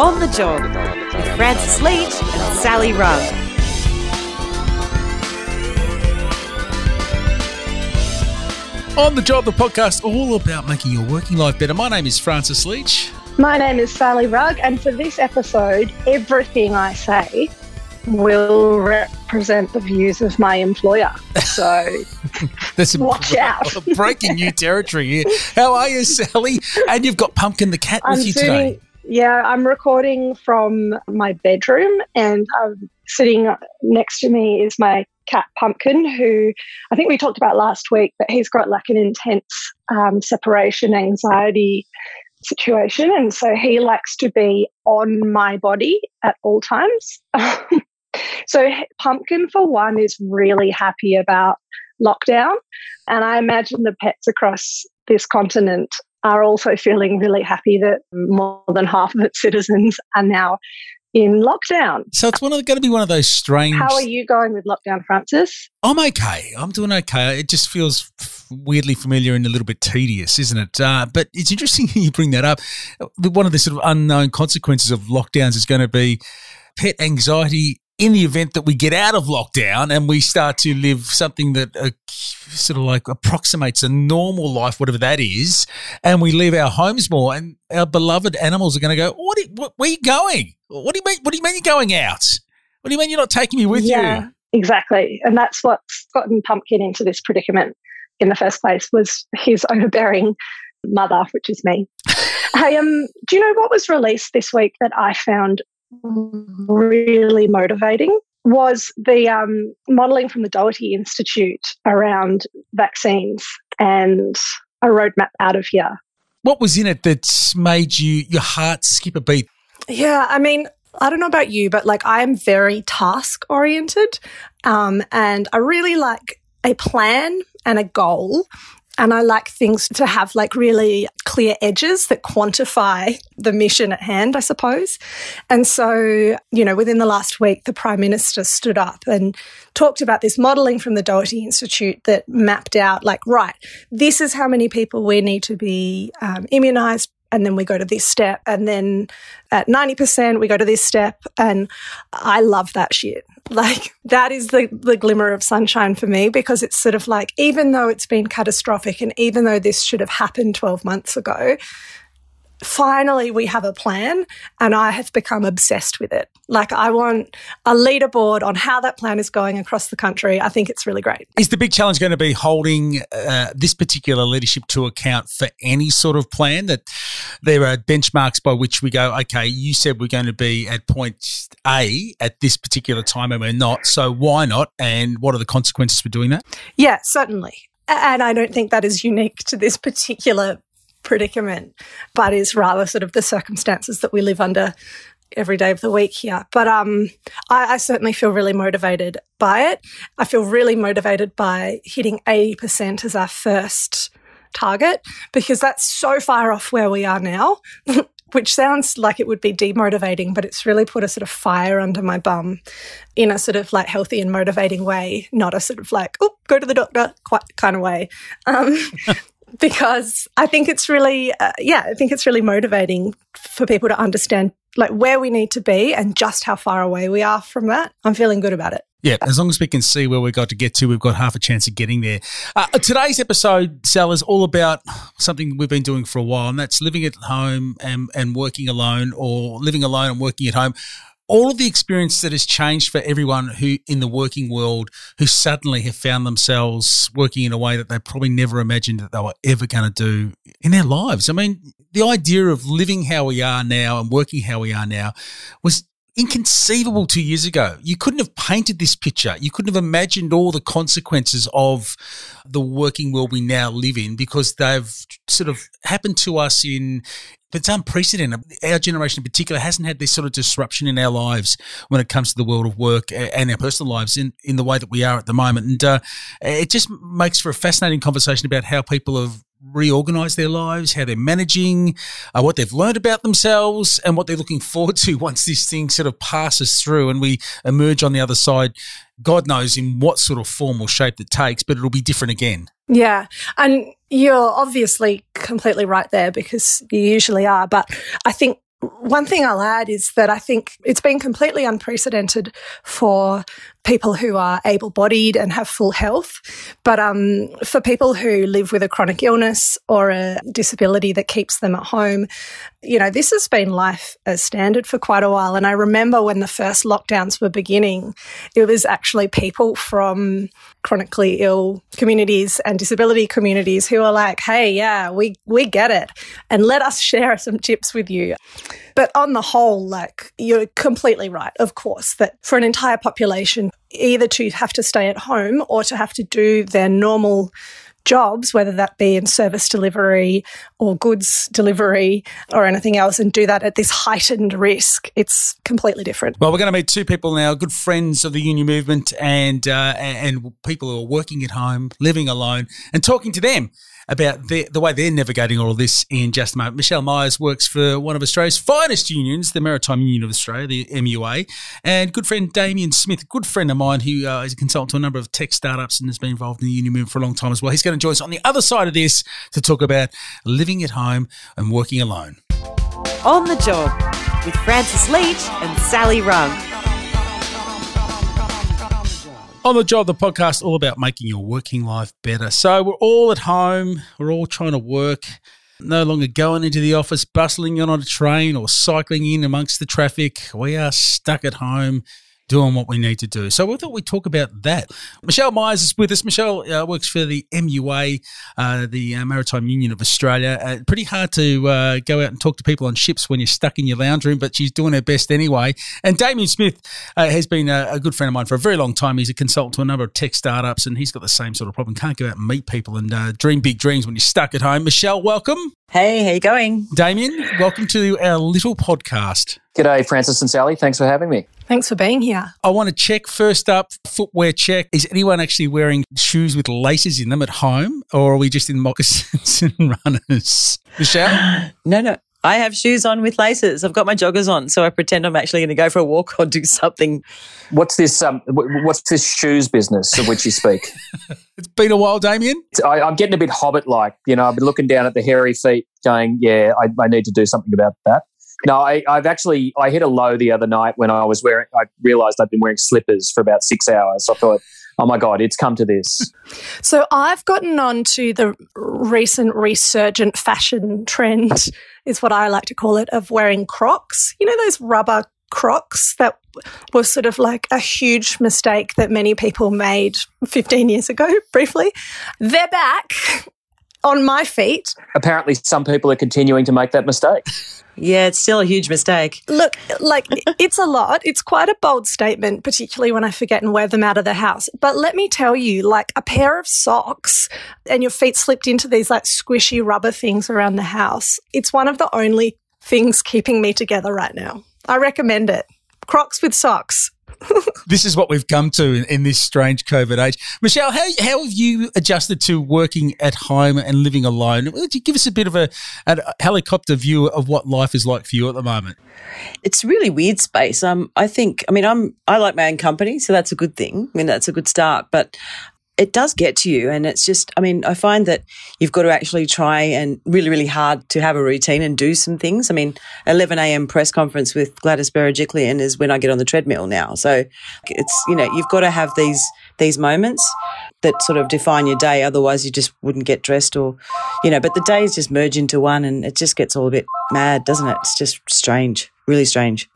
On the Job with Francis Leach and Sally Rugg. On the Job, the podcast all about making your working life better. My name is Francis Leach. My name is Sally Rugg, and for this episode, everything I say will represent the views of my employer. So There's some Watch out. breaking new territory here. How are you, Sally? And you've got Pumpkin the cat with I'm you sitting, today. Yeah, I'm recording from my bedroom, and um, sitting next to me is my cat Pumpkin, who I think we talked about last week, but he's got like an intense um, separation anxiety situation, and so he likes to be on my body at all times. so Pumpkin, for one, is really happy about lockdown, and I imagine the pets across this continent are also feeling really happy that more than half of its citizens are now in lockdown. So it's one of going to be one of those strange. How are you going with lockdown, Francis? I'm okay. I'm doing okay. It just feels weirdly familiar and a little bit tedious, isn't it? Uh, but it's interesting you bring that up. One of the sort of unknown consequences of lockdowns is going to be pet anxiety in the event that we get out of lockdown and we start to live something that uh, sort of like approximates a normal life, whatever that is, and we leave our homes more, and our beloved animals are going to go, "What? Are, what where are you going? What do you mean? What do you mean you're going out? What do you mean you're not taking me with yeah, you?" exactly. And that's what's gotten Pumpkin into this predicament in the first place was his overbearing mother, which is me. hey, um, do you know what was released this week that I found really motivating? Was the um, modelling from the Doherty Institute around vaccines and a roadmap out of here. What was in it that made you your heart skip a beat? Yeah, I mean, I don't know about you, but like I am very task oriented. Um, and I really like a plan and a goal. And I like things to have like really clear edges that quantify the mission at hand, I suppose. And so, you know, within the last week, the Prime Minister stood up and talked about this modelling from the Doherty Institute that mapped out, like, right, this is how many people we need to be um, immunised and then we go to this step. And then at 90% we go to this step. And i love that shit like that is the, the glimmer of sunshine for me because it's sort of like even though it's been catastrophic and even though this should have happened 12 months ago finally we have a plan and I have become obsessed with it. Like I want a leaderboard on how that plan is going across the country. I think it's really great. Is the big challenge going to be holding uh, this particular leadership to account for any sort of plan that there are benchmarks by which we go, okay, you said we're going to be at point A at this particular time and we're not. So why not? And what are the consequences for doing that? Yeah, certainly. And I don't think that is unique to this particular predicament, but is rather sort of the circumstances that we live under every day of the week here. But um, I, I certainly feel really motivated by it. I feel really motivated by hitting 80% as our first target because that's so far off where we are now. Which sounds like it would be demotivating, but it's really put a sort of fire under my bum in a sort of like healthy and motivating way, not a sort of like, oh, go to the doctor quite kind of way. Um, because I think it's really, uh, yeah, I think it's really motivating for people to understand like where we need to be and just how far away we are from that. I'm feeling good about it. Yeah, as long as we can see where we've got to get to, we've got half a chance of getting there. Uh, today's episode, Sal, is all about something we've been doing for a while, and that's living at home and, and working alone, or living alone and working at home. All of the experience that has changed for everyone who in the working world who suddenly have found themselves working in a way that they probably never imagined that they were ever going to do in their lives. I mean, the idea of living how we are now and working how we are now was inconceivable two years ago. You couldn't have painted this picture. You couldn't have imagined all the consequences of the working world we now live in because they've sort of happened to us in. It's unprecedented. Our generation in particular hasn't had this sort of disruption in our lives when it comes to the world of work and our personal lives in, in the way that we are at the moment. And uh, it just makes for a fascinating conversation about how people have reorganized their lives, how they're managing, uh, what they've learned about themselves, and what they're looking forward to once this thing sort of passes through and we emerge on the other side. God knows in what sort of form or shape it takes, but it'll be different again. Yeah. And you're obviously completely right there because you usually are. But I think one thing I'll add is that I think it's been completely unprecedented for people who are able bodied and have full health. But um, for people who live with a chronic illness or a disability that keeps them at home, you know, this has been life as standard for quite a while. And I remember when the first lockdowns were beginning, it was actually people from chronically ill communities and disability communities who are like, hey, yeah, we, we get it. And let us share some tips with you. But on the whole, like, you're completely right, of course, that for an entire population, either to have to stay at home or to have to do their normal jobs, whether that be in service delivery or goods delivery or anything else, and do that at this heightened risk, it's completely different. Well, we're going to meet two people now, good friends of the union movement and uh, and people who are working at home, living alone, and talking to them about the, the way they're navigating all this in just a moment. Michelle Myers works for one of Australia's finest unions, the Maritime Union of Australia, the MUA, and good friend Damien Smith, good friend of mine who uh, is a consultant to a number of tech startups and has been involved in the union movement for a long time as well. He's going to join us on the other side of this to talk about living at home and working alone. On the Job with Francis Leach and Sally Rugg. On the job, the podcast all about making your working life better. So we're all at home, we're all trying to work, no longer going into the office, bustling on a train or cycling in amongst the traffic. We are stuck at home doing what we need to do. So we thought we'd talk about that. Michelle Myers is with us. Michelle uh, works for the MUA, uh, the uh, Maritime Union of Australia. Uh, pretty hard to uh, go out and talk to people on ships when you're stuck in your lounge room, but she's doing her best anyway. And Damien Smith uh, has been a, a, good friend of mine for a very long time. He's a consultant to a number of tech startups, and he's got the same sort of problem. Can't go out and meet people and dream big dreams when you're stuck at home. Michelle, welcome. Hey, how you going? Damien, welcome to our little podcast. G'day, Francis and Sally. Thanks for having me. Thanks for being here. I want to check first up footwear check. Is anyone actually wearing shoes with laces in them at home, or are we just in moccasins and runners? Michelle? no, no. I have shoes on with laces. I've got my joggers on, so I pretend I'm actually going to go for a walk or do something. What's this? Um, what's this shoes business of which you speak? it's been a while, Damien. I, am getting a bit hobbit-like. You know, I've been looking down at the hairy feet, going, "Yeah, I, I need to do something about that." No, I, have actually I hit a low the other night when I was wearing. I realised I'd been wearing slippers for about six hours. I thought, oh my god, it's come to this. so I've gotten on to the recent resurgent fashion trend, is what I like to call it, of wearing Crocs. You know those rubber Crocs that was sort of like a huge mistake that many people made 15 years ago, briefly. They're back on my feet. Apparently, some people are continuing to make that mistake. Yeah, it's still a huge mistake. Look, like it's a lot. It's quite a bold statement, particularly when I forget and wear them out of the house. But let me tell you, like a pair of socks and your feet slipped into these like squishy rubber things around the house. It's one of the only things keeping me together right now. I recommend it. Crocs with socks. This is what we've come to in, in, this strange COVID age. Michelle, how, how have you adjusted to working at home and living alone? Would you give us a bit of a, a, helicopter view of what life is like for you at the moment? It's really weird space. Um, I think. I mean, I'm I like my own company, so that's a good thing. I mean, that's a good start. But it does get to you. And it's just, I mean, I find that you've got to actually try and really, really hard to have a routine and do some things. I mean, 11 a.m. press conference with Gladys Berejiklian is when I get on the treadmill now. So it's, you know, you've got to have these, these moments that sort of define your day. Otherwise you just wouldn't get dressed or, you know, but the days just merge into one and it just gets all a bit mad, doesn't it? It's just strange, really strange.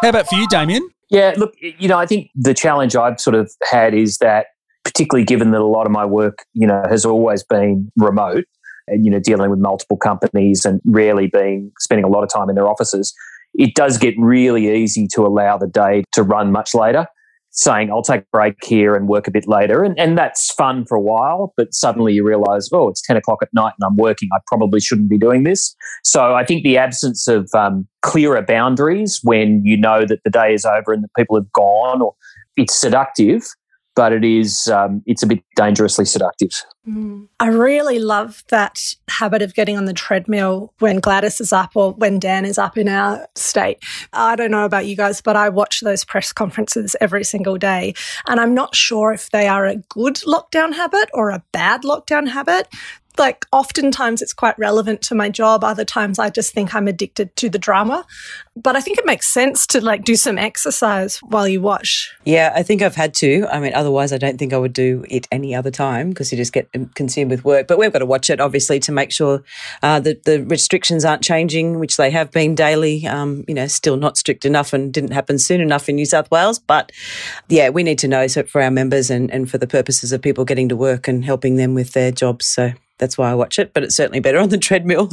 How about for you, Damien? Yeah, look, you know, I think the challenge I've sort of had is that particularly given that a lot of my work, you know, has always been remote and, you know, dealing with multiple companies and rarely being spending a lot of time in their offices, it does get really easy to allow the day to run much later. Saying, I'll take a break here and work a bit later. And, and that's fun for a while, but suddenly you realize, oh, it's 10 o'clock at night and I'm working. I probably shouldn't be doing this. So I think the absence of um, clearer boundaries when you know that the day is over and the people have gone or it's seductive but it is um, it's a bit dangerously seductive. Mm. I really love that habit of getting on the treadmill when Gladys is up or when Dan is up in our state. I don't know about you guys, but I watch those press conferences every single day, and I'm not sure if they are a good lockdown habit or a bad lockdown habit. Like oftentimes it's quite relevant to my job. Other times I just think I'm addicted to the drama. But I think it makes sense to like do some exercise while you watch. Yeah, I think I've had to. I mean, otherwise I don't think I would do it any other time because you just get consumed with work. But we've got to watch it, obviously, to make sure uh, that the restrictions aren't changing, which they have been daily. Um, you know, still not strict enough and didn't happen soon enough in New South Wales. But yeah, we need to know so for our members and, and for the purposes of people getting to work and helping them with their jobs. So that's why I watch it. But it's certainly better on the treadmill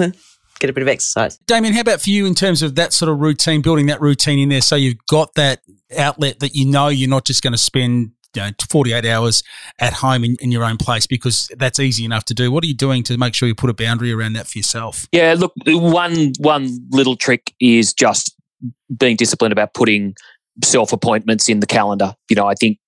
get a bit of exercise. Damien, how about for you in terms of that sort of routine, building that routine in there so you've got that outlet that you know you're not just going to spend you know, 48 hours at home in, in, your own place because that's easy enough to do. What are you doing to make sure you put a boundary around that for yourself? Yeah, look, one one little trick is just being disciplined about putting self appointments in the calendar. You know, I think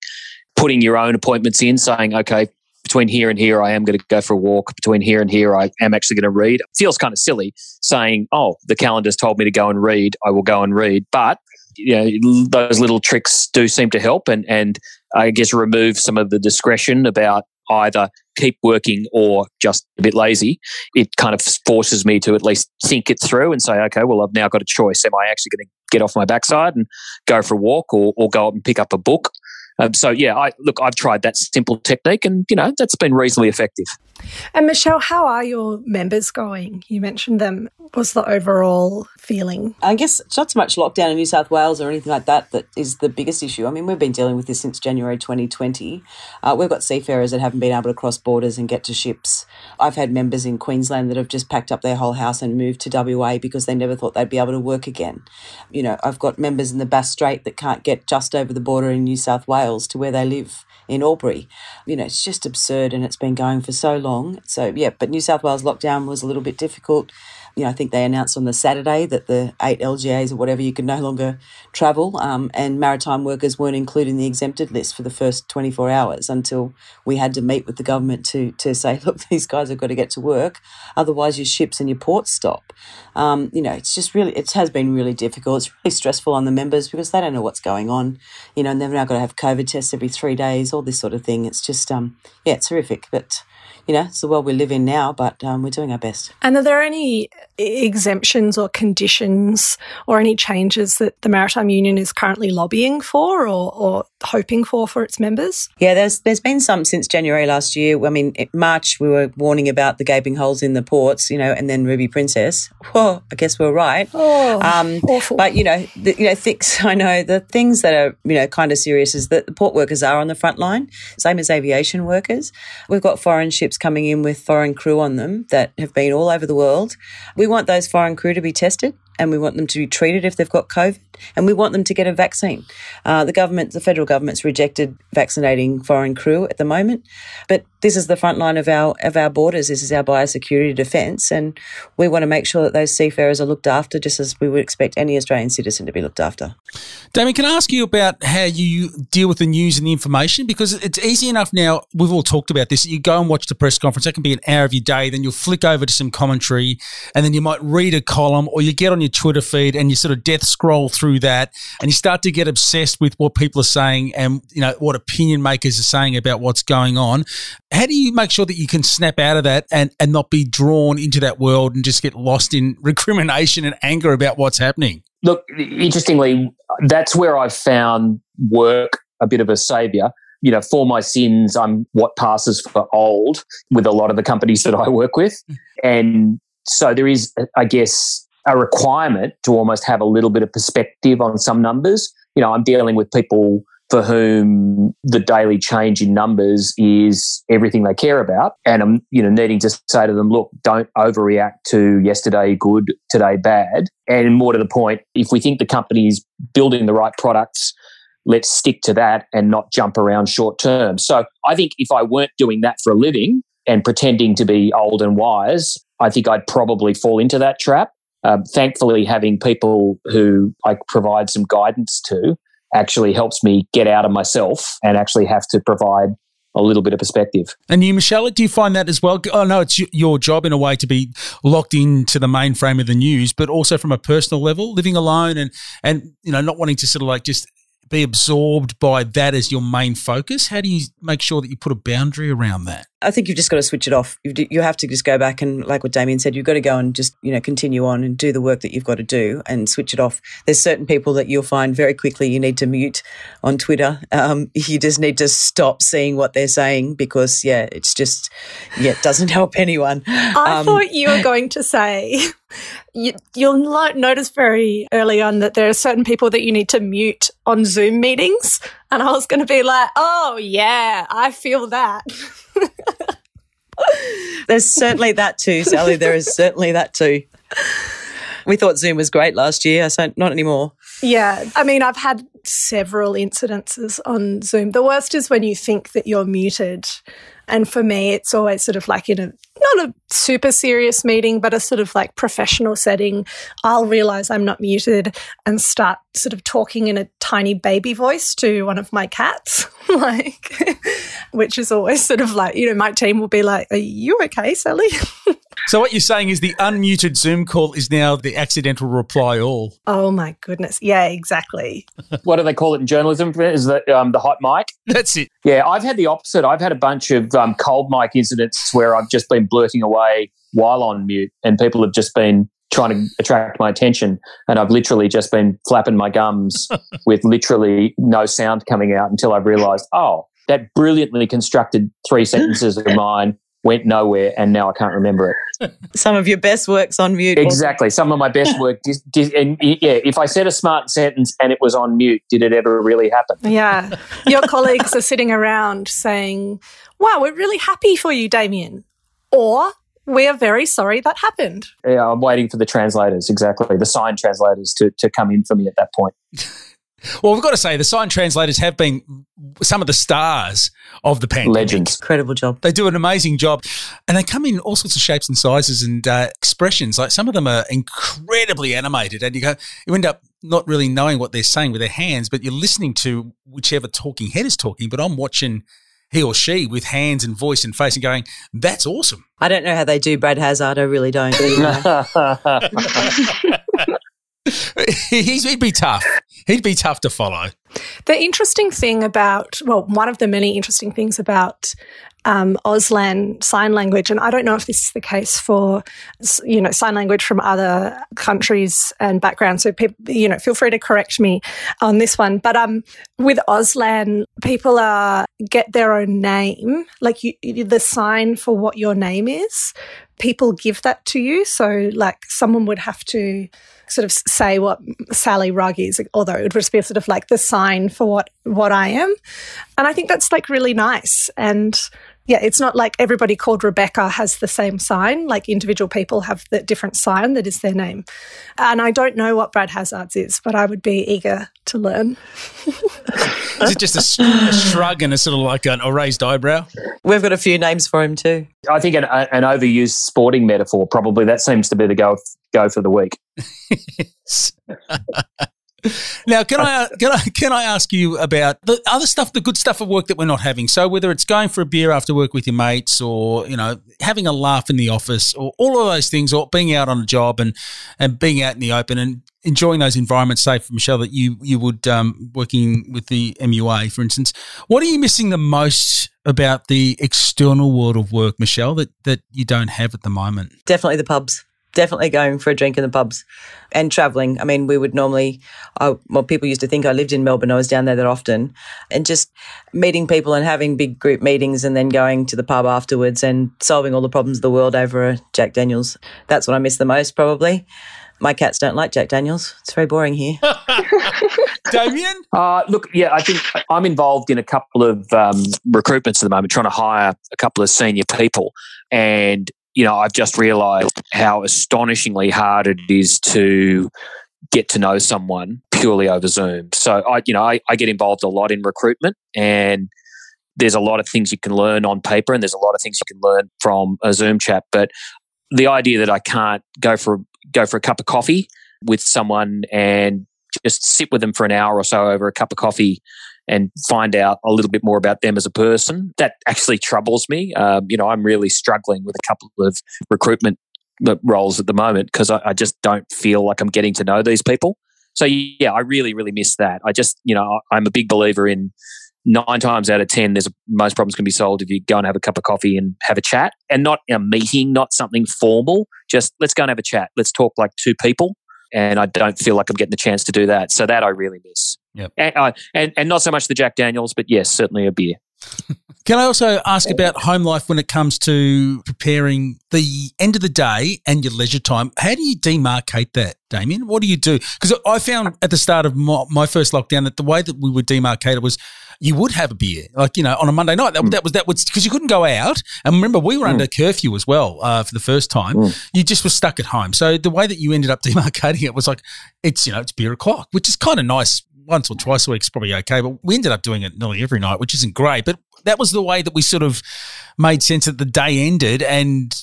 putting your own appointments in, saying, okay, between here and here, I am going to go for a walk. Between here and here, I am actually going to read. It feels kind of silly saying, oh, the calendar's told me to go and read. I will go and read. But you know, those little tricks do seem to help and, and I guess remove some of the discretion about either keep working or just a bit lazy. It kind of forces me to at least think it through and say, okay, well, I've now got a choice. Am I actually going to get off my backside and go for a walk or, or go up and pick up a book? Um, so yeah, I look, I've tried that simple technique, and you know that's been reasonably effective. And Michelle, how are your members going? You mentioned them. What's the overall feeling? I guess it's not so much lockdown in New South Wales or anything like that that is the biggest issue. I mean, we've been dealing with this since January 2020. Uh, we've got seafarers that haven't been able to cross borders and get to ships. I've had members in Queensland that have just packed up their whole house and moved to WA because they never thought they'd be able to work again. You know, I've got members in the Bass Strait that can't get just over the border in New South Wales to where they live in Albury. You know, it's just absurd and it's been going for so long. So, yeah, but New South Wales lockdown was a little bit difficult you know, I think they announced on the Saturday that the eight LGAs or whatever you could no longer travel, um, and maritime workers weren't included in the exempted list for the first 24 hours until we had to meet with the government to to say, look, these guys have got to get to work, otherwise your ships and your ports stop. Um, you know, it's just really, it has been really difficult. It's really stressful on the members because they don't know what's going on, you know, and they've now got to have COVID tests every three days, all this sort of thing. It's just, um, yeah, it's horrific, but you know, it's the world we live in now, but um, we're doing our best. And are there any exemptions or conditions or any changes that the Maritime Union is currently lobbying for or, or hoping for for its members? Yeah, there's there's been some since January last year. I mean, March we were warning about the gaping holes in the ports, you know, and then Ruby Princess. Whoa, I guess we're right. Oh, um, awful. But you know, the, you know, things I know the things that are you know kind of serious is that the port workers are on the front line, same as aviation workers. We've got foreign ships coming in with foreign crew on them that have been all over the world. We want those foreign crew to be tested and we want them to be treated if they've got COVID, and we want them to get a vaccine. Uh, the government, the federal government's rejected vaccinating foreign crew at the moment, but this is the front line of our of our borders. This is our biosecurity defence, and we want to make sure that those seafarers are looked after, just as we would expect any Australian citizen to be looked after. Damien, can I ask you about how you deal with the news and the information? Because it's easy enough now. We've all talked about this. You go and watch the press conference. That can be an hour of your day. Then you'll flick over to some commentary, and then you might read a column, or you get on your Twitter feed and you sort of death scroll through that and you start to get obsessed with what people are saying and you know what opinion makers are saying about what's going on. How do you make sure that you can snap out of that and, and not be drawn into that world and just get lost in recrimination and anger about what's happening? Look, interestingly, that's where I've found work a bit of a savior you know, for my sins, I'm what passes for old with a lot of the companies that I work with. Mm. And so there is, I guess, a requirement to almost have a little bit of perspective on some numbers. You know, I'm dealing with people for whom the daily change in numbers is everything they care about. And I'm, you know, needing to say to them, look, don't overreact to yesterday good, today bad. And more to the point, if we think the company is building the right products, let's stick to that and not jump around short term. So I think if I weren't doing that for a living and pretending to be old and wise, I think I'd probably fall into that trap. Um, thankfully, having people who I provide some guidance to actually helps me get out of myself and actually have to provide a little bit of perspective. And you, Michelle, do you find that as well? Oh no, it's your job in a way to be locked into the mainframe of the news, but also from a personal level, living alone and and you know not wanting to sort of like just be absorbed by that as your main focus. How do you make sure that you put a boundary around that? I think you've just got to switch it off. You, you have to just go back and, like what Damien said, you've got to go and just, you know, continue on and do the work that you've got to do and switch it off. There's certain people that you'll find very quickly you need to mute on Twitter. Um, you just need to stop seeing what they're saying because, yeah, it's just, yeah, it doesn't help anyone. I um, thought you were going to say you, will notice very early on that there are certain people that you need to mute on Zoom meetings. And I was going to be like, oh, yeah, I feel that. There's certainly that too, Sally. There is certainly that too. We thought Zoom was great last year, so not anymore. Yeah. I mean, I've had several incidences on Zoom. The worst is when you think that you're muted. And for me, it's always sort of like in a not a super serious meeting, but a sort of like professional setting, I'll realize I'm not muted and start sort of talking in a tiny baby voice to one of my cats, like, which is always sort of like, you know, my team will be like, Are you okay, Sally? So what you're saying is the unmuted Zoom call is now the accidental reply all. Oh my goodness! Yeah, exactly. what do they call it in journalism? Is that um, the hot mic? That's it. Yeah, I've had the opposite. I've had a bunch of um, cold mic incidents where I've just been blurting away while on mute, and people have just been trying to attract my attention, and I've literally just been flapping my gums with literally no sound coming out until I've realised, oh, that brilliantly constructed three sentences of mine went nowhere and now I can't remember it. Some of your best work's on mute. Exactly. Some of my best work. Dis, dis, and yeah, if I said a smart sentence and it was on mute, did it ever really happen? Yeah. Your colleagues are sitting around saying, wow, we're really happy for you, Damien. Or we are very sorry that happened. Yeah, I'm waiting for the translators, exactly, the sign translators to, to come in for me at that point. Well, we've got to say the sign translators have been some of the stars of the pandemic. Legends. Incredible job. They do an amazing job. And they come in all sorts of shapes and sizes and uh, expressions. Like some of them are incredibly animated. And you go, you end up not really knowing what they're saying with their hands, but you're listening to whichever talking head is talking. But I'm watching he or she with hands and voice and face and going, that's awesome. I don't know how they do Brad Hazzard. I really don't. he'd be tough. He'd be tough to follow. The interesting thing about, well, one of the many interesting things about um, Auslan sign language, and I don't know if this is the case for, you know, sign language from other countries and backgrounds. So, people, you know, feel free to correct me on this one. But um, with Auslan, people are get their own name, like you, the sign for what your name is. People give that to you. So, like, someone would have to sort of say what Sally Rugg is, although it would just be sort of like the sign for what what I am. And I think that's like really nice. And yeah, it's not like everybody called Rebecca has the same sign. Like individual people have the different sign that is their name. And I don't know what Brad Hazzard's is, but I would be eager to learn. is it just a, a, shrug and a sort of like an, a raised eyebrow? We've got a few names for him too. I think an, an overused sporting metaphor probably that seems to be the go go for the week. now, can I can I can I ask you about the other stuff, the good stuff of work that we're not having? So whether it's going for a beer after work with your mates, or you know having a laugh in the office, or all of those things, or being out on a job and and being out in the open and enjoying those environments. Say, for Michelle, that you you would um, working with the MUA, for instance. What are you missing the most about the external world of work, Michelle, that that you don't have at the moment? Definitely the pubs definitely going for a drink in the pubs and traveling. I mean, we would normally, I, well, people used to think I lived in Melbourne. I was down there that often and just meeting people and having big group meetings and then going to the pub afterwards and solving all the problems of the world over a Jack Daniels. That's what I miss the most, probably. My cats don't like Jack Daniels. It's very boring here. Damien? Uh, look, yeah, I think I'm involved in a couple of um, recruitments at the moment, trying to hire a couple of senior people. And you know, I've just realized how astonishingly hard it is to get to know someone purely over Zoom. So I, you know, I, I, get involved a lot in recruitment and there's a lot of things you can learn on paper and there's a lot of things you can learn from a Zoom chat. But the idea that I can't go for go for a cup of coffee with someone and just sit with them for an hour or so over a cup of coffee and find out a little bit more about them as a person. That actually troubles me. Um, you know, I'm really struggling with a couple of recruitment roles at the moment because I, I, just don't feel like I'm getting to know these people. So yeah, I really, really miss that. I just, you know, I'm a big believer in nine times out of 10, there's most problems can be solved if you go and have a cup of coffee and have a chat and not a meeting, not something formal. Just let's go and have a chat. Let's talk like two people. And I don't feel like I'm getting the chance to do that. So that I really miss. Yep. And, uh, and, and not so much the Jack Daniels, but yes, certainly a beer. Can I also ask about home life when it comes to preparing the end of the day and your leisure time? How do you demarcate that, Damien? What do you do? Because I found at the start of my, my, first lockdown that the way that we would demarcate it was you would have a beer, like you know, on a Monday night. That, mm. that was that was because you couldn't go out. And remember, we were mm. under curfew as well uh, for the first time. Mm. You just were stuck at home. So the way that you ended up demarcating it was like it's you know it's beer o'clock, which is kind of nice once or twice a week is probably okay, but we ended up doing it nearly every night, which isn't great. But that was the way that we sort of made sense that the day ended and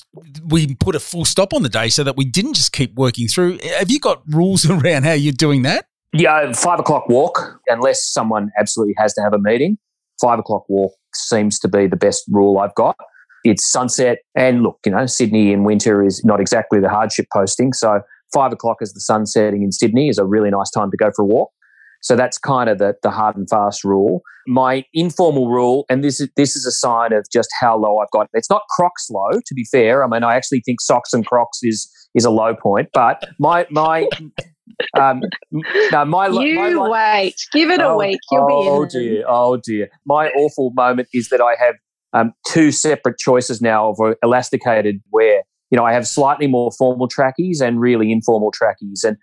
we put a full stop on the day so that we didn't just keep working through. Have you got rules around how you're doing that? Yeah, five o'clock walk, unless someone absolutely has to have a meeting. Five o'clock walk seems to be the best rule I've got. It's sunset, and look, you know, Sydney in winter is not exactly the hardship posting. So, five o'clock as the sun setting in Sydney is a really nice time to go for a walk. So that's kind of the, the hard and fast rule. My informal rule, and this is this is a sign of just how low I've got. It's not Crocs low, to be fair. I mean, I actually think socks and Crocs is is a low point, but my my um, no, my you my, wait, give it oh, a week. You'll oh, be in. Oh dear, oh dear. My awful moment is that I have um, two separate choices now of elasticated wear. You know, I have slightly more formal trackies and really informal trackies, and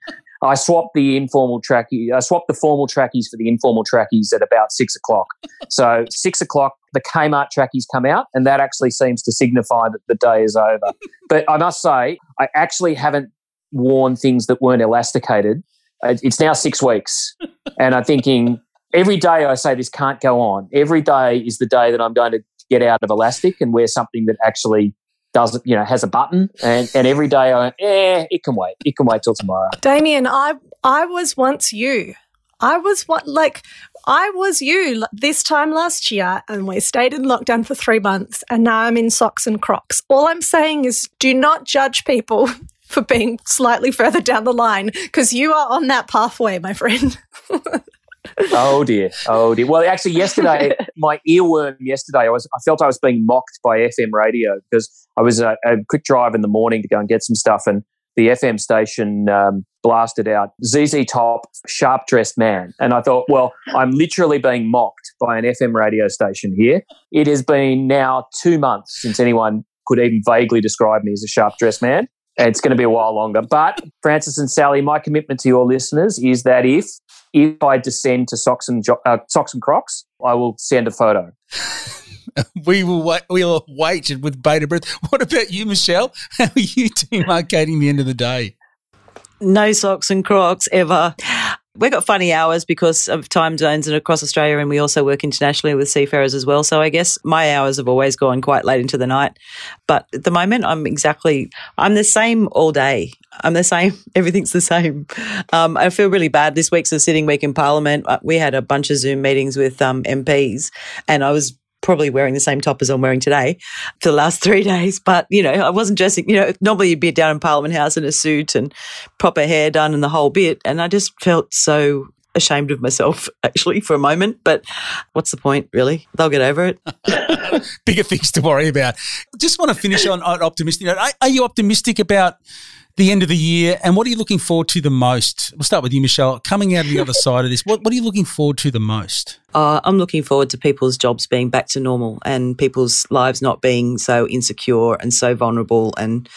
I swapped the informal trackie. I swapped the formal trackies for the informal trackies at about six o'clock. so six o'clock, the Kmart trackies come out, and that actually seems to signify that the day is over. but I must say, I actually haven't worn things that weren't elasticated. It's now six weeks, and I'm thinking every day I say this can't go on. Every day is the day that I'm going to get out of elastic and wear something that actually does you know has a button and, and every day I eh it can wait. It can wait till tomorrow. Damien I I was once you. I was what like I was you this time last year and we stayed in lockdown for 3 months and now I'm in socks and crocs. All I'm saying is do not judge people for being slightly further down the line because you are on that pathway my friend oh dear, oh dear. Well, actually, yesterday, my earworm. Yesterday, I was I felt I was being mocked by FM radio because I was a, a quick drive in the morning to go and get some stuff, and the FM station um, blasted out ZZ Top, sharp dressed man, and I thought, well, I'm literally being mocked by an FM radio station here. It has been now two months since anyone could even vaguely describe me as a sharp dressed man. It's going to be a while longer. But Francis and Sally, my commitment to your listeners is that if if I descend to socks and uh, socks and Crocs, I will send a photo. we will wait. We'll wait with bated breath. What about you, Michelle? How are you demarcating the end of the day? No socks and Crocs ever. We've got funny hours because of time zones and across Australia, and we also work internationally with seafarers as well. So I guess my hours have always gone quite late into the night. But at the moment, I'm exactly, I'm the same all day. I'm the same. Everything's the same. Um, I feel really bad. This week's a sitting week in Parliament. Uh, we had a bunch of Zoom meetings with um, MPs, and I was probably wearing the same top as I'm wearing today for the last three days. But, you know, I wasn't dressing, you know, normally you'd be down in Parliament House in a suit and proper hair done and the whole bit. And I just felt so ashamed of myself actually for a moment. But what's the point, really? They'll get over it. Bigger things to worry about. Just want to finish on, on optimistic. Are, are you optimistic about the end of the year, and what are you looking forward to the most? We'll start with you, Michelle. Coming out of the other side of this, what, what are you looking forward to the most? Uh, I'm looking forward to people's jobs being back to normal and people's lives not being so insecure and so vulnerable. And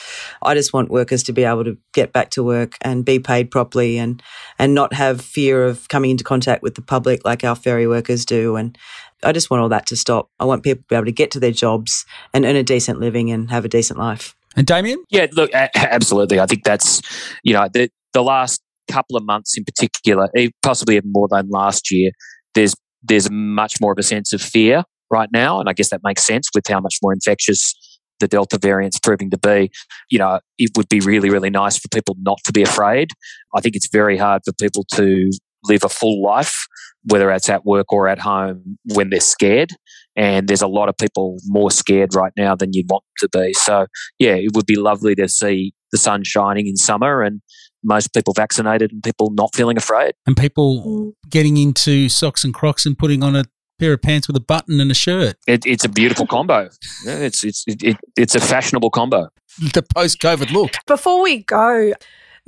I just want workers to be able to get back to work and be paid properly and, and not have fear of coming into contact with the public like our ferry workers do. And I just want all that to stop. I want people to be able to get to their jobs and earn a decent living and have a decent life. And Damien? Yeah, look, absolutely. I think that's, you know, the, the last couple of months in particular, possibly even more than last year, there's there's much more of a sense of fear right now, and I guess that makes sense with how much more infectious the Delta variant's proving to be. You know, it would be really, really nice for people not to be afraid. I think it's very hard for people to live a full life, whether it's at work or at home, when they're scared. And there's a lot of people more scared right now than you'd want to be. So, yeah, it would be lovely to see the sun shining in summer and most people vaccinated and people not feeling afraid. And people mm. getting into socks and crocs and putting on a pair of pants with a button and a shirt. It, it's a beautiful combo. Yeah, It's it's it, it, it's a fashionable combo. The post COVID look. Before we go,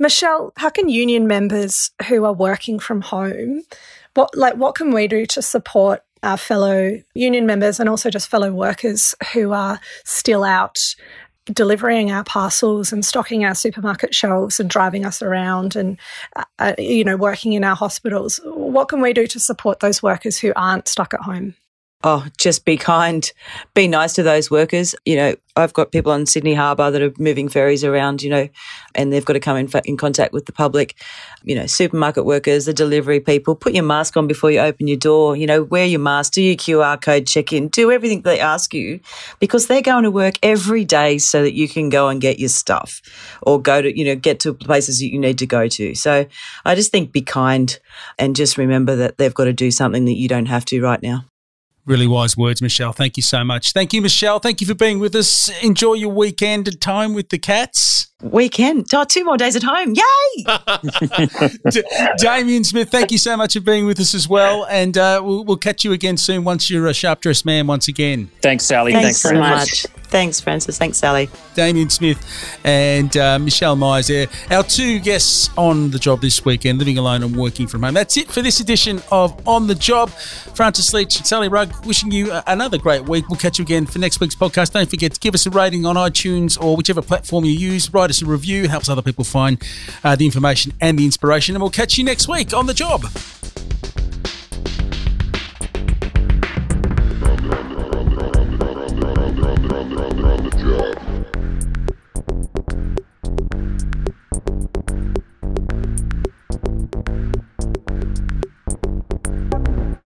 Michelle, how can union members who are working from home, what like what can we do to support our fellow union members and also just fellow workers who are still out delivering our parcels and stocking our supermarket shelves and driving us around and uh, uh, you know working in our hospitals? What can we do to support those workers who aren't stuck at home Oh, just be kind, be nice to those workers. You know, I've got people on Sydney Harbour that are moving ferries around, you know, and they've got to come in, in contact with the public. You know, supermarket workers, the delivery people, put your mask on before you open your door. You know, wear your mask, do your QR code check in, do everything they ask you because they're going to work every day so that you can go and get your stuff or go to, you know, get to places that you need to go to. So I just think be kind and just remember that they've got to do something that you don't have to right now. Really wise words, Michelle. Thank you so much. Thank you, Michelle. Thank you for being with us. Enjoy your weekend and time with the cats. Weekend. Oh, two more days at home. Yay! D- Damien Smith, thank you so much for being with us as well. And uh, we'll, we'll catch you again soon once you're a sharp dressed man once again. Thanks, Sally. Thanks, Thanks, so Francis. much. Thanks, Francis. Thanks, Sally. Damien Smith and uh, Michelle Myers there, our two guests on the job this weekend, living alone and working from home. That's it for this edition of On the Job. Francis Leach and Sally Rugg wishing you uh, another great week. We'll catch you again for next week's podcast. Don't forget to give us a rating on iTunes or whichever platform you use. Write us a review, helps other people find uh, the information and the inspiration. And we'll catch you next week on the job.